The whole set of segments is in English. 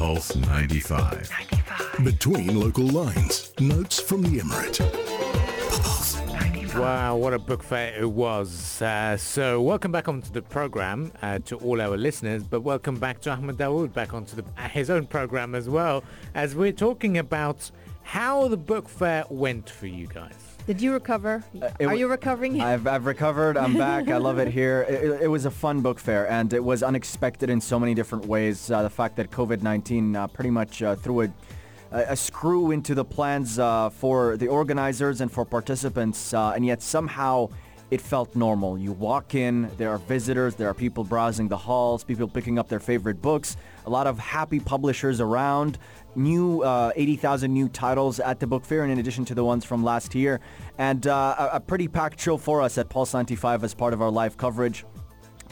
Pulse 95. 95. Between local lines. Notes from the Emirate. Wow, what a book fair it was. Uh, so welcome back onto the program uh, to all our listeners, but welcome back to Ahmed Dawood back onto the, uh, his own program as well, as we're talking about how the book fair went for you guys. Did you recover? Uh, Are you recovering? I've, I've recovered. I'm back. I love it here. It, it, was a fun book fair, and it was unexpected in so many different ways. Uh, the fact that COVID-19 uh, pretty much uh, threw a, a, screw into the plans uh, for the organizers and for participants, uh, and yet somehow it felt normal. You walk in, there are visitors, there are people browsing the halls, people picking up their favorite books, a lot of happy publishers around, new uh, 80,000 new titles at the book fair and in addition to the ones from last year, and uh, a, a pretty packed show for us at Pulse 95 as part of our live coverage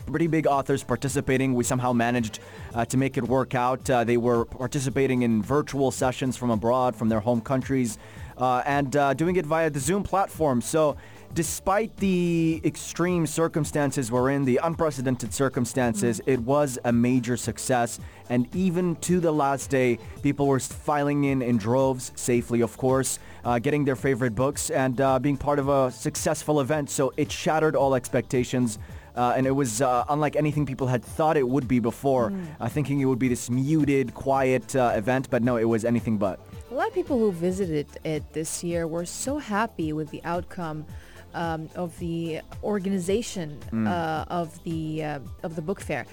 pretty big authors participating. We somehow managed uh, to make it work out. Uh, they were participating in virtual sessions from abroad, from their home countries, uh, and uh, doing it via the Zoom platform. So despite the extreme circumstances we're in, the unprecedented circumstances, mm-hmm. it was a major success. And even to the last day, people were filing in in droves, safely of course, uh, getting their favorite books and uh, being part of a successful event. So it shattered all expectations. Uh, and it was uh, unlike anything people had thought it would be before, mm. uh, thinking it would be this muted, quiet uh, event, but no, it was anything but. A lot of people who visited it this year were so happy with the outcome um, of the organization mm. uh, of the uh, of the book fair,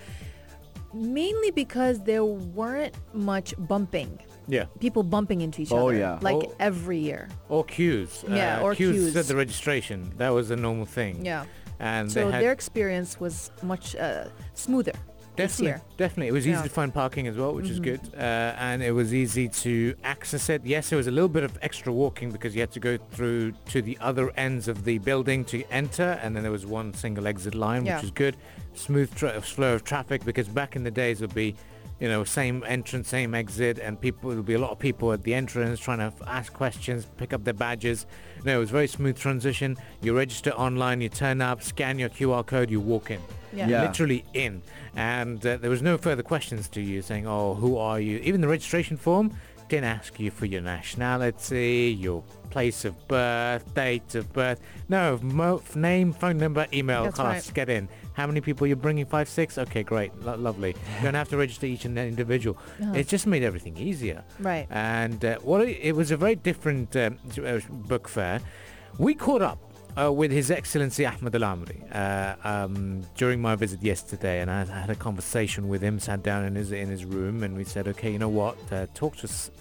mainly because there weren't much bumping. Yeah. People bumping into each oh, other. yeah. Like or, every year. Or queues. Yeah, uh, or queues. queues. at the registration. That was a normal thing. Yeah. And so their experience was much uh, smoother. Definitely, definitely. It was easy yeah. to find parking as well, which mm-hmm. is good, uh, and it was easy to access it. Yes, there was a little bit of extra walking because you had to go through to the other ends of the building to enter, and then there was one single exit line, yeah. which is good. Smooth tra- flow of traffic because back in the days it would be you know, same entrance, same exit, and people, there'll be a lot of people at the entrance trying to ask questions, pick up their badges. No, it was very smooth transition. You register online, you turn up, scan your QR code, you walk in. Yeah. yeah. Literally in. And uh, there was no further questions to you saying, oh, who are you? Even the registration form didn't ask you for your nationality, your place of birth, date of birth. No, mo- name, phone number, email, That's class, right. get in. How many people you're bringing? Five, six? Okay, great, Lo- lovely. You don't have to register each and individual. Uh-huh. It just made everything easier. Right. And uh, well, it, it, was a very different um, uh, book fair. We caught up uh, with His Excellency Ahmed Al Ameri uh, um, during my visit yesterday, and I, I, had a conversation with him. Sat down in his in his room, and we said, "Okay, you know what? Uh, talk to us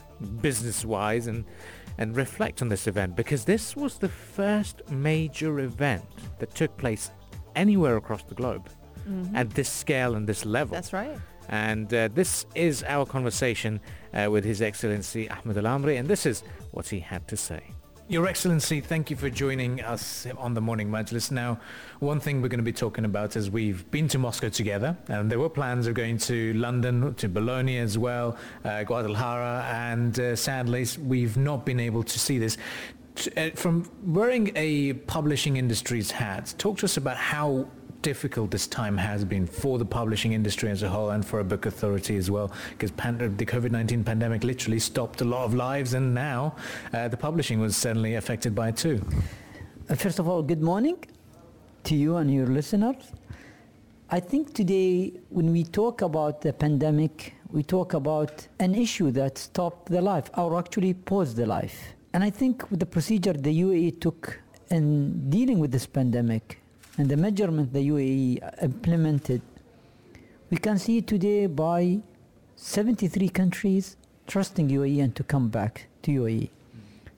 business-wise and and reflect on this event because this was the first major event that took place anywhere across the globe mm-hmm. at this scale and this level. That's right. And uh, this is our conversation uh, with His Excellency Ahmed Al Ameri, and this is what he had to say. Your Excellency, thank you for joining us on the Morning Majlis. Now, one thing we're going to be talking about is we've been to Moscow together, and there were plans of going to London, to Bologna as well, uh, Guadalajara, and uh, sadly, we've not been able to see this. Uh, from wearing a publishing industry's hat, talk to us about how difficult this time has been for the publishing industry as a whole and for a book authority as well because pan- the COVID-19 pandemic literally stopped a lot of lives and now uh, the publishing was certainly affected by it too. Uh, first of all, good morning to you and your listeners. I think today when we talk about the pandemic, we talk about an issue that stopped the life or actually paused the life. And I think with the procedure the UAE took in dealing with this pandemic and the measurement the UAE implemented, we can see today by 73 countries trusting UAE and to come back to UAE,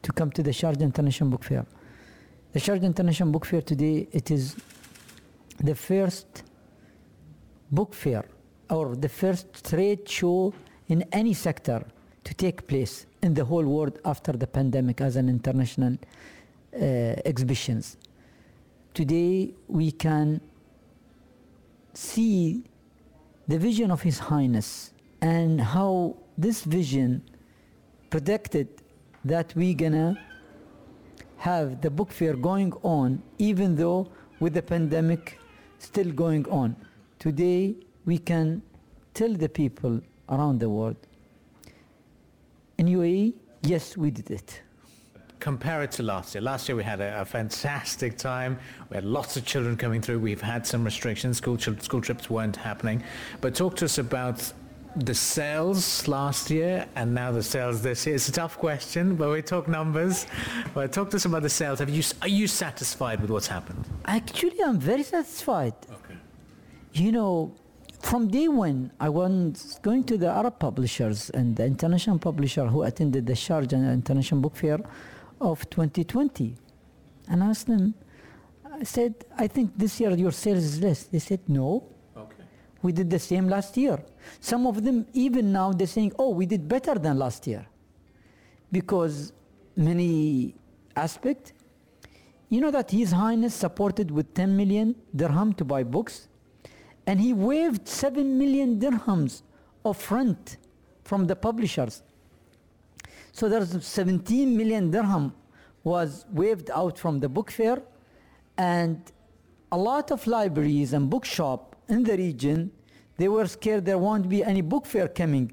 to come to the Sharjah International Book Fair. The Sharjah International Book Fair today, it is the first book fair or the first trade show in any sector to take place in the whole world after the pandemic as an international uh, exhibitions today we can see the vision of His Highness and how this vision predicted that we're gonna have the book fair going on even though with the pandemic still going on. Today we can tell the people around the world in UAE, yes, we did it. Compare it to last year. Last year we had a, a fantastic time. We had lots of children coming through. We've had some restrictions. School, school trips weren't happening. But talk to us about the sales last year and now the sales this year? It's a tough question, but we talk numbers. But talk to us about the sales. Have you, are you satisfied with what's happened? Actually, I'm very satisfied. Okay. You know, from day one, I was going to the Arab publishers and the international publisher who attended the Sharjah International Book Fair of 2020 and asked them, I said, I think this year your sales is less. They said, no. Okay. We did the same last year. Some of them, even now, they're saying, oh, we did better than last year. Because many aspects, you know that His Highness supported with 10 million dirham to buy books, and he waived 7 million dirhams of rent from the publishers. So there's 17 million dirham was waived out from the book fair, and a lot of libraries and bookshop in the region they were scared there won't be any book fair coming.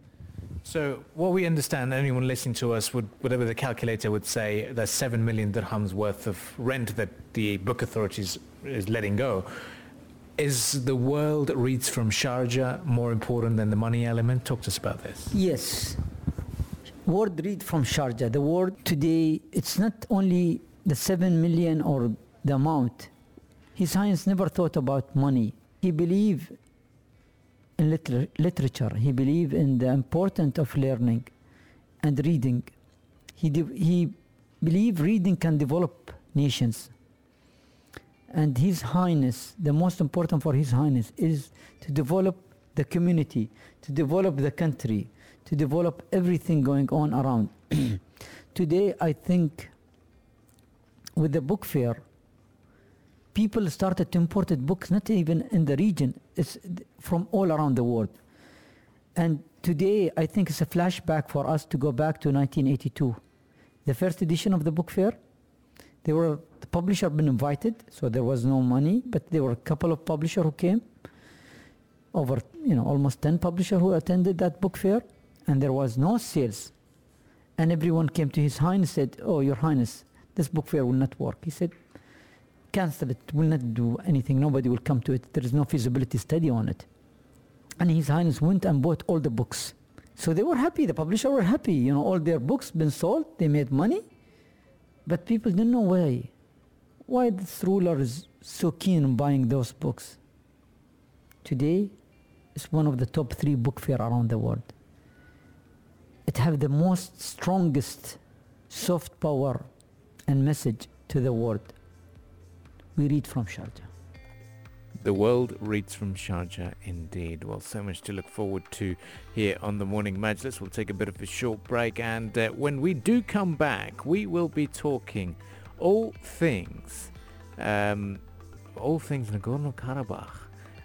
So what we understand, anyone listening to us would, whatever the calculator would say, there's seven million dirhams worth of rent that the book authorities is letting go. Is the world reads from Sharjah more important than the money element? Talk to us about this. Yes. Word read from Sharjah. The word today, it's not only the seven million or the amount. His Highness never thought about money. He believed in liter- literature. He believed in the importance of learning and reading. He, de- he believed reading can develop nations. And His Highness, the most important for His Highness is to develop the community, to develop the country, to develop everything going on around. Today, I think with the book fair, people started to import books, not even in the region, it's from all around the world. And today, I think it's a flashback for us to go back to 1982. The first edition of the book fair, they were the publisher been invited, so there was no money, but there were a couple of publishers who came. Over, you know, almost 10 publishers who attended that book fair, and there was no sales. And everyone came to His Highness and said, Oh, Your Highness, this book fair will not work. He said, cancel it, will not do anything, nobody will come to it, there is no feasibility study on it. And His Highness went and bought all the books. So they were happy, the publisher were happy, you know, all their books been sold, they made money, but people didn't know why. Why this ruler is so keen on buying those books. Today, it's one of the top three book fair around the world. It have the most strongest soft power and message to the world we read from Sharjah. The world reads from Sharjah indeed. Well, so much to look forward to here on the Morning Majlis. We'll take a bit of a short break and uh, when we do come back, we will be talking all things, um, all things Nagorno-Karabakh.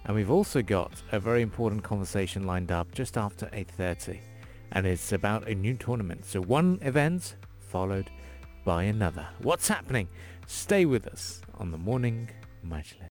And we've also got a very important conversation lined up just after 8.30. And it's about a new tournament. So one event followed by another. What's happening? Stay with us on the morning Majlis.